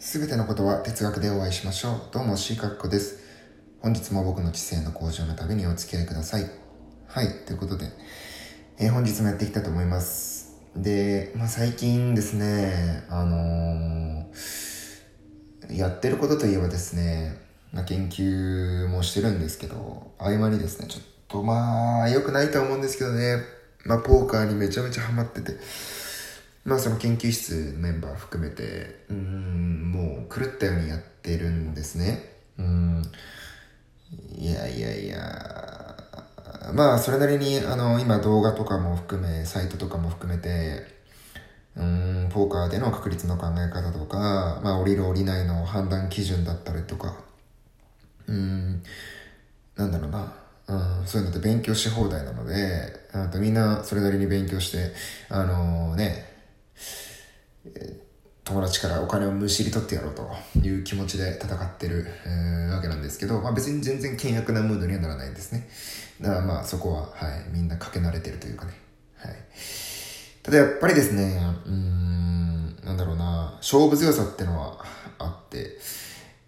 すべてのことは哲学でお会いしましょう。どうも、しーかっこです。本日も僕の知性の向上のためにお付き合いください。はい、ということで、えー本日もやっていきたいと思います。で、まあ、最近ですね、あのーやってることといえばですね、まあ、研究もしてるんですけど、合間にですね、ちょっとまあ、良くないと思うんですけどね、まあ、ポーカーにめちゃめちゃハマってて、まあその研究室メンバー含めて、うん、もう狂ったようにやってるんですね。うん。いやいやいや、まあそれなりに、あの、今動画とかも含め、サイトとかも含めて、うん、ポーカーでの確率の考え方とか、まあ降りる降りないの判断基準だったりとか、うん、なんだろうな。うん、そういうのって勉強し放題なので、あとみんなそれなりに勉強して、あのね、友達からお金をむしり取ってやろうという気持ちで戦ってる、えーわけなんですけど、まあ別に全然険悪なムードにはならないんですね。だからまあそこは、はい、みんなかけ慣れてるというかね。はい。ただやっぱりですね、うん、なんだろうな、勝負強さってのはあって、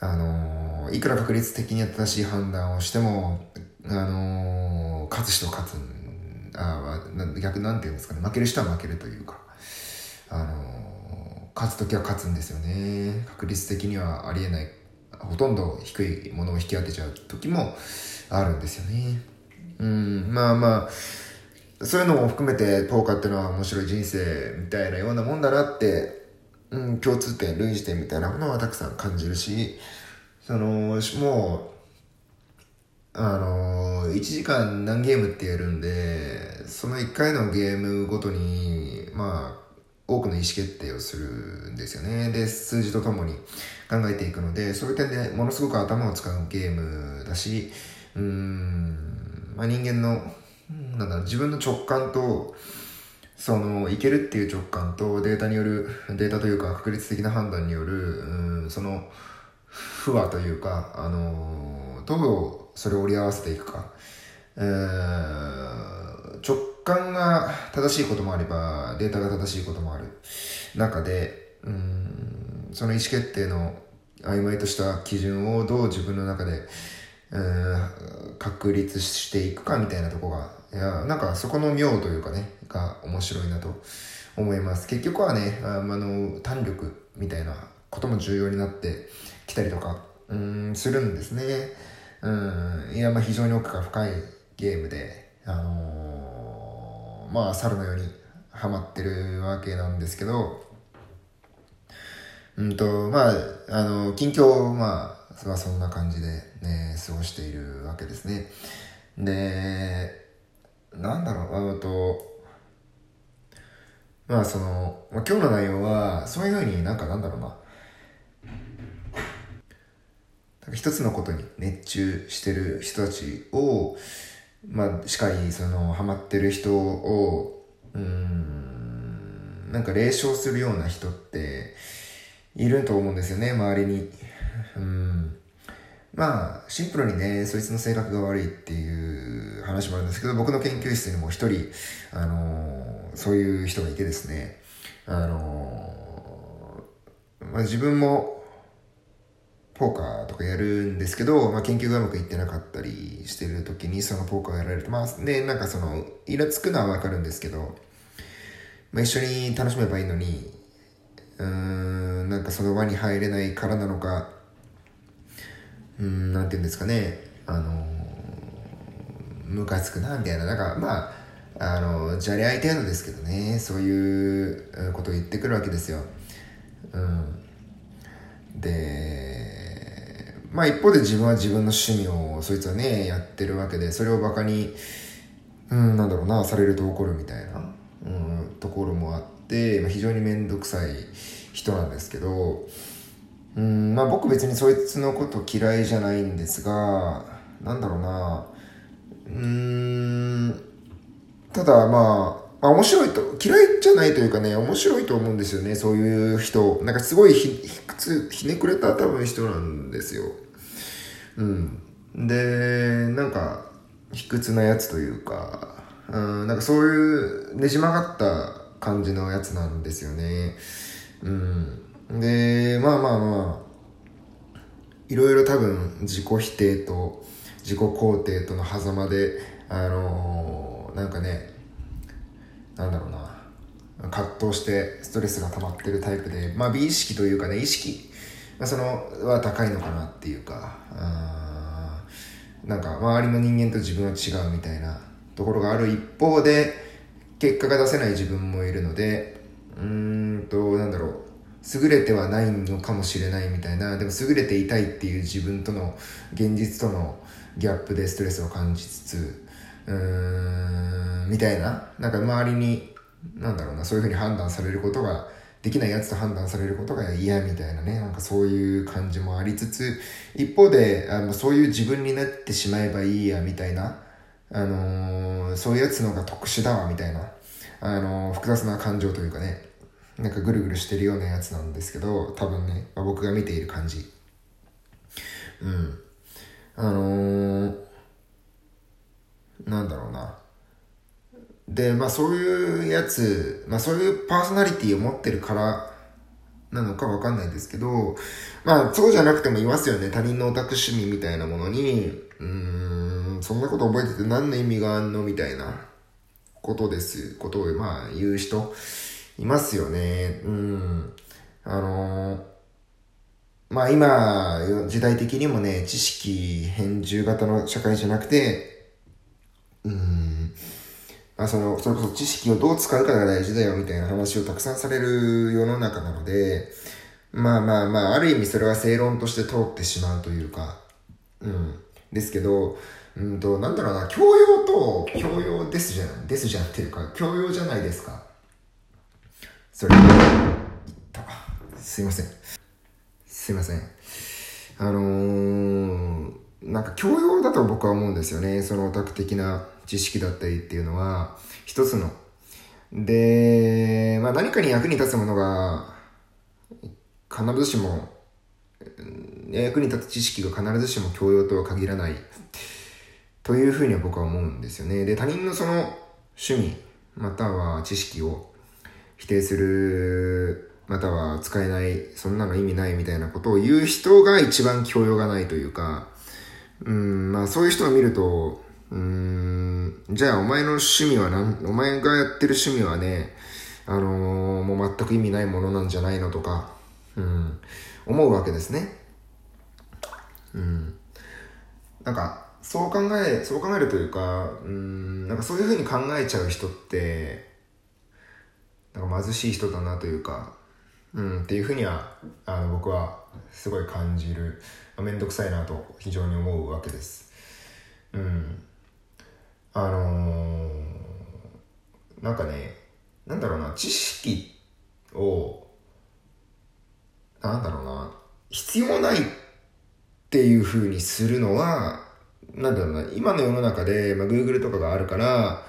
あのーいくら確率的に正しい判断をしても、あのー勝つ人は勝つん、あ逆なんていうんですかね、負ける人は負けるというか、あの勝つときは勝つんですよね。確率的にはありえない、ほとんど低いものを引き当てちゃう時もあるんですよね。うん、まあまあ、そういうのも含めてポーカーっていうのは面白い人生みたいなようなもんだなって、うん、共通点、類似点みたいなものはたくさん感じるし、その、もう、あの1時間何ゲームってやるんで、その1回のゲームごとに、まあ、多くの意思決定をするんですよね。で、数字とともに考えていくので、そういう点でものすごく頭を使うゲームだし、うーん、まあ、人間の、なんだろう、自分の直感と、その、いけるっていう直感とデータによる、データというか確率的な判断による、うん、その、不和というか、あの、どうそれを折り合わせていくか。えー直感が正しいこともあれば、データが正しいこともある中で、うん、その意思決定の曖昧とした基準をどう自分の中で、うん確立していくかみたいなとこが、いや、なんかそこの妙というかね、が面白いなと思います。結局はね、あの、弾力みたいなことも重要になってきたりとか、うん、するんですね。うん、いや、まあ非常に奥が深いゲームで、あのーまあ猿のようにハマってるわけなんですけど、うんと、まあ、あの、近況、まあ、そんな感じでね、過ごしているわけですね。で、なんだろう、あと、まあその、今日の内容は、そういうふうになんかなんだろうな、一つのことに熱中してる人たちを、まあ、しかり、その、ハマってる人を、うん、なんか霊障するような人って、いると思うんですよね、周りに。うん。まあ、シンプルにね、そいつの性格が悪いっていう話もあるんですけど、僕の研究室にも一人、あのーそういう人がいてですね、あのーまあ自分も、ポーカーとかやるんですけど、まあ、研究がうまくいってなかったりしてる時にそのポーカーやられると、まあ、ね、なんかその、イラつくのはわかるんですけど、まあ、一緒に楽しめばいいのに、うーん、なんかその輪に入れないからなのか、うん、なんて言うんですかね、あの、ムカつくな、みたいな、なんか、まあ、あの、じゃれ合い程度ですけどね、そういうことを言ってくるわけですよ。うん。で、まあ一方で自分は自分の趣味をそいつはね、やってるわけで、それをバカに、うん、なんだろうな、されると怒るみたいな、うん、ところもあって、まあ、非常にめんどくさい人なんですけど、うん、まあ僕別にそいつのこと嫌いじゃないんですが、なんだろうな、うーん、ただまあ、あ面白いと、嫌いじゃないというかね、面白いと思うんですよね、そういう人。なんかすごいひ、ひくつ、ひねくれた多分人なんですよ。うん。で、なんか、卑屈なやつというか、うん、なんかそういうねじ曲がった感じのやつなんですよね。うん。で、で、まあまあまあ、いろいろ多分自己否定と自己肯定との狭間で、あのー、なんかね、なんだろうな、葛藤してストレスが溜まってるタイプで、まあ美意識というかね、意識、まあ、その、は高いのかなっていうか、あなんか周りの人間と自分は違うみたいなところがある一方で、結果が出せない自分もいるので、うーんと、なんだろう、優れてはないのかもしれないみたいな、でも優れていたいっていう自分との、現実とのギャップでストレスを感じつつ、うーん、みたいな、なんか周りに、なんだろうな、そういうふうに判断されることが、できないやつと判断されることが嫌みたいなね、なんかそういう感じもありつつ、一方で、あの、そういう自分になってしまえばいいや、みたいな、あのー、そういうやつのが特殊だわ、みたいな、あのー、複雑な感情というかね、なんかぐるぐるしてるようなやつなんですけど、多分ね、まあ、僕が見ている感じ。うん。あのー、なんだろうな。で、まあそういうやつ、まあそういうパーソナリティを持ってるからなのかわかんないんですけど、まあそうじゃなくてもいますよね。他人のオタク趣味みたいなものに、うーん、そんなこと覚えてて何の意味があんのみたいなことです。ことをまあ言う人いますよね。うん。あのー、まあ今、時代的にもね、知識変重型の社会じゃなくて、まあその、それこそ知識をどう使うかが大事だよみたいな話をたくさんされる世の中なので、まあまあまあ、ある意味それは正論として通ってしまうというか、うん。ですけど、うんと、なんだろうな、教養と教養ですじゃん、ですじゃんっていうか、教養じゃないですか。それ、いった。すいません。すいません。あのー、なんか教養だと僕は思うんですよね。そのオタク的な知識だったりっていうのは、一つの。で、まあ何かに役に立つものが、必ずしも、役に立つ知識が必ずしも教養とは限らない。というふうには僕は思うんですよね。で、他人のその趣味、または知識を否定する、または使えない、そんなの意味ないみたいなことを言う人が一番教養がないというか、うん、まあそういう人を見ると、うーん、じゃあお前の趣味は何、お前がやってる趣味はね、あのー、もう全く意味ないものなんじゃないのとか、うん、思うわけですね。うん。なんか、そう考え、そう考えるというか、うん、なんかそういうふうに考えちゃう人って、なんか貧しい人だなというか、うん、っていうふうには、あの、僕はすごい感じる、めんどくさいなと非常に思うわけです。あのー、なんかね、なんだろうな、知識を、なんだろうな、必要ないっていう風にするのは、なんだろうな、今の世の中で、まあ、Google とかがあるから、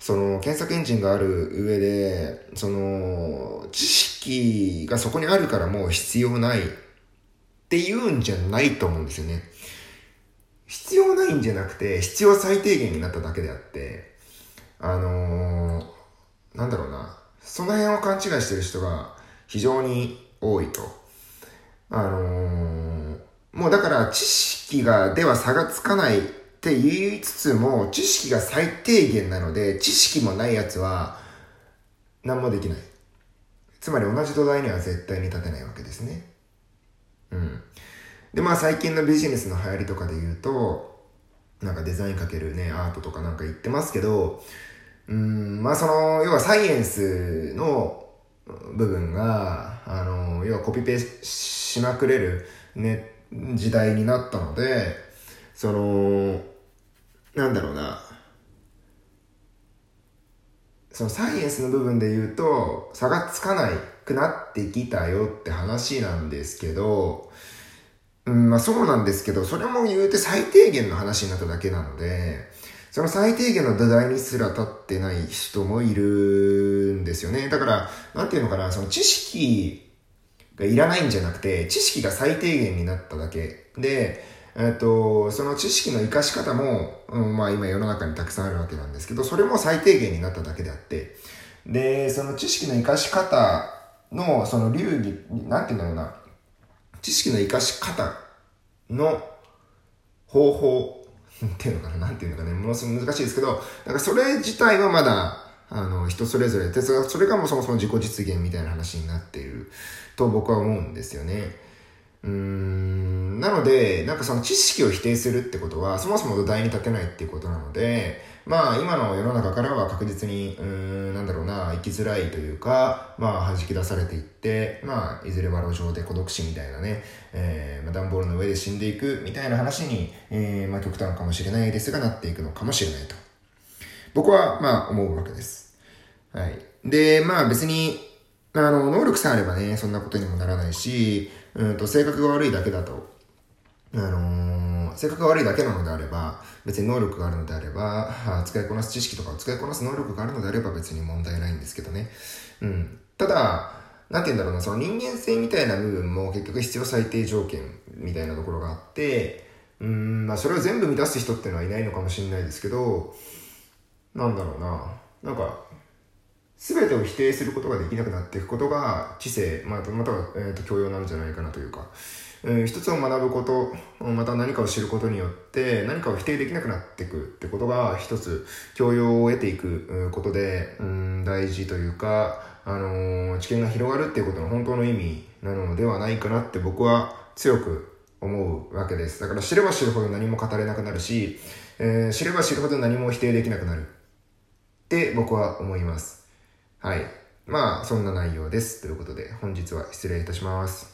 その、検索エンジンがある上で、その、知識がそこにあるからもう必要ないっていうんじゃないと思うんですよね。必要ないんじゃなくて、必要最低限になっただけであって、あのー、なんだろうな、その辺を勘違いしてる人が非常に多いと。あのー、もうだから知識が、では差がつかないって言いつつも、知識が最低限なので、知識もないやつは何もできない。つまり同じ土台には絶対に立てないわけですね。うん。で、まあ最近のビジネスの流行りとかで言うと、なんかデザインかけるね、アートとかなんか言ってますけど、うん、まあその、要はサイエンスの部分が、あの、要はコピペしまくれるね、時代になったので、その、なんだろうな、そのサイエンスの部分で言うと、差がつかないくなってきたよって話なんですけど、うん、まあそうなんですけど、それも言うて最低限の話になっただけなので、その最低限の土台にすら立ってない人もいるんですよね。だから、なんていうのかな、その知識がいらないんじゃなくて、知識が最低限になっただけ。で、えっと、その知識の活かし方も、うん、まあ今世の中にたくさんあるわけなんですけど、それも最低限になっただけであって、で、その知識の活かし方の、その流儀、なんていうんだろうな、知識の活かし方の方法 っていうのかな？なんていうのかね、ものすごく難しいですけど、なんかそれ自体はまだ、あの、人それぞれで、それがもうそもそも自己実現みたいな話になっていると僕は思うんですよね。うん、なので、なんかその知識を否定するってことは、そもそも土台に立てないっていうことなので、まあ今の世の中からは確実に、うん、なんだろうな、生きづらいというか、まあ弾き出されていって、まあいずれは路上で孤独死みたいなね、えー、まあ、段ボールの上で死んでいくみたいな話に、えー、まあ極端かもしれないですがなっていくのかもしれないと。僕はまあ思うわけです。はい。で、まあ別に、あの、能力さえあればね、そんなことにもならないし、うんと性格が悪いだけだと、あのー、性格が悪いだけなのであれば、別に能力があるのであれば、使いこなす知識とかを使いこなす能力があるのであれば別に問題ないんですけどね。うん。ただ、なんて言うんだろうな、その人間性みたいな部分も結局必要最低条件みたいなところがあって、うん、まあそれを全部満たす人っていうのはいないのかもしれないですけど、なんだろうな、なんか、全てを否定することができなくなっていくことが知性、またまたは、えーと、教養なんじゃないかなというか、えー、一つを学ぶことまた何かを知ることによって何かを否定できなくなっていくってことが一つ教養を得ていくことで、うん、大事というか、あのー、知見が広がるっていうことの本当の意味なのではないかなって僕は強く思うわけです。だから知れば知るほど何も語れなくなるし、えー、知れば知るほど何も否定できなくなるって僕は思います。はい。まあ、そんな内容です。ということで、本日は失礼いたします。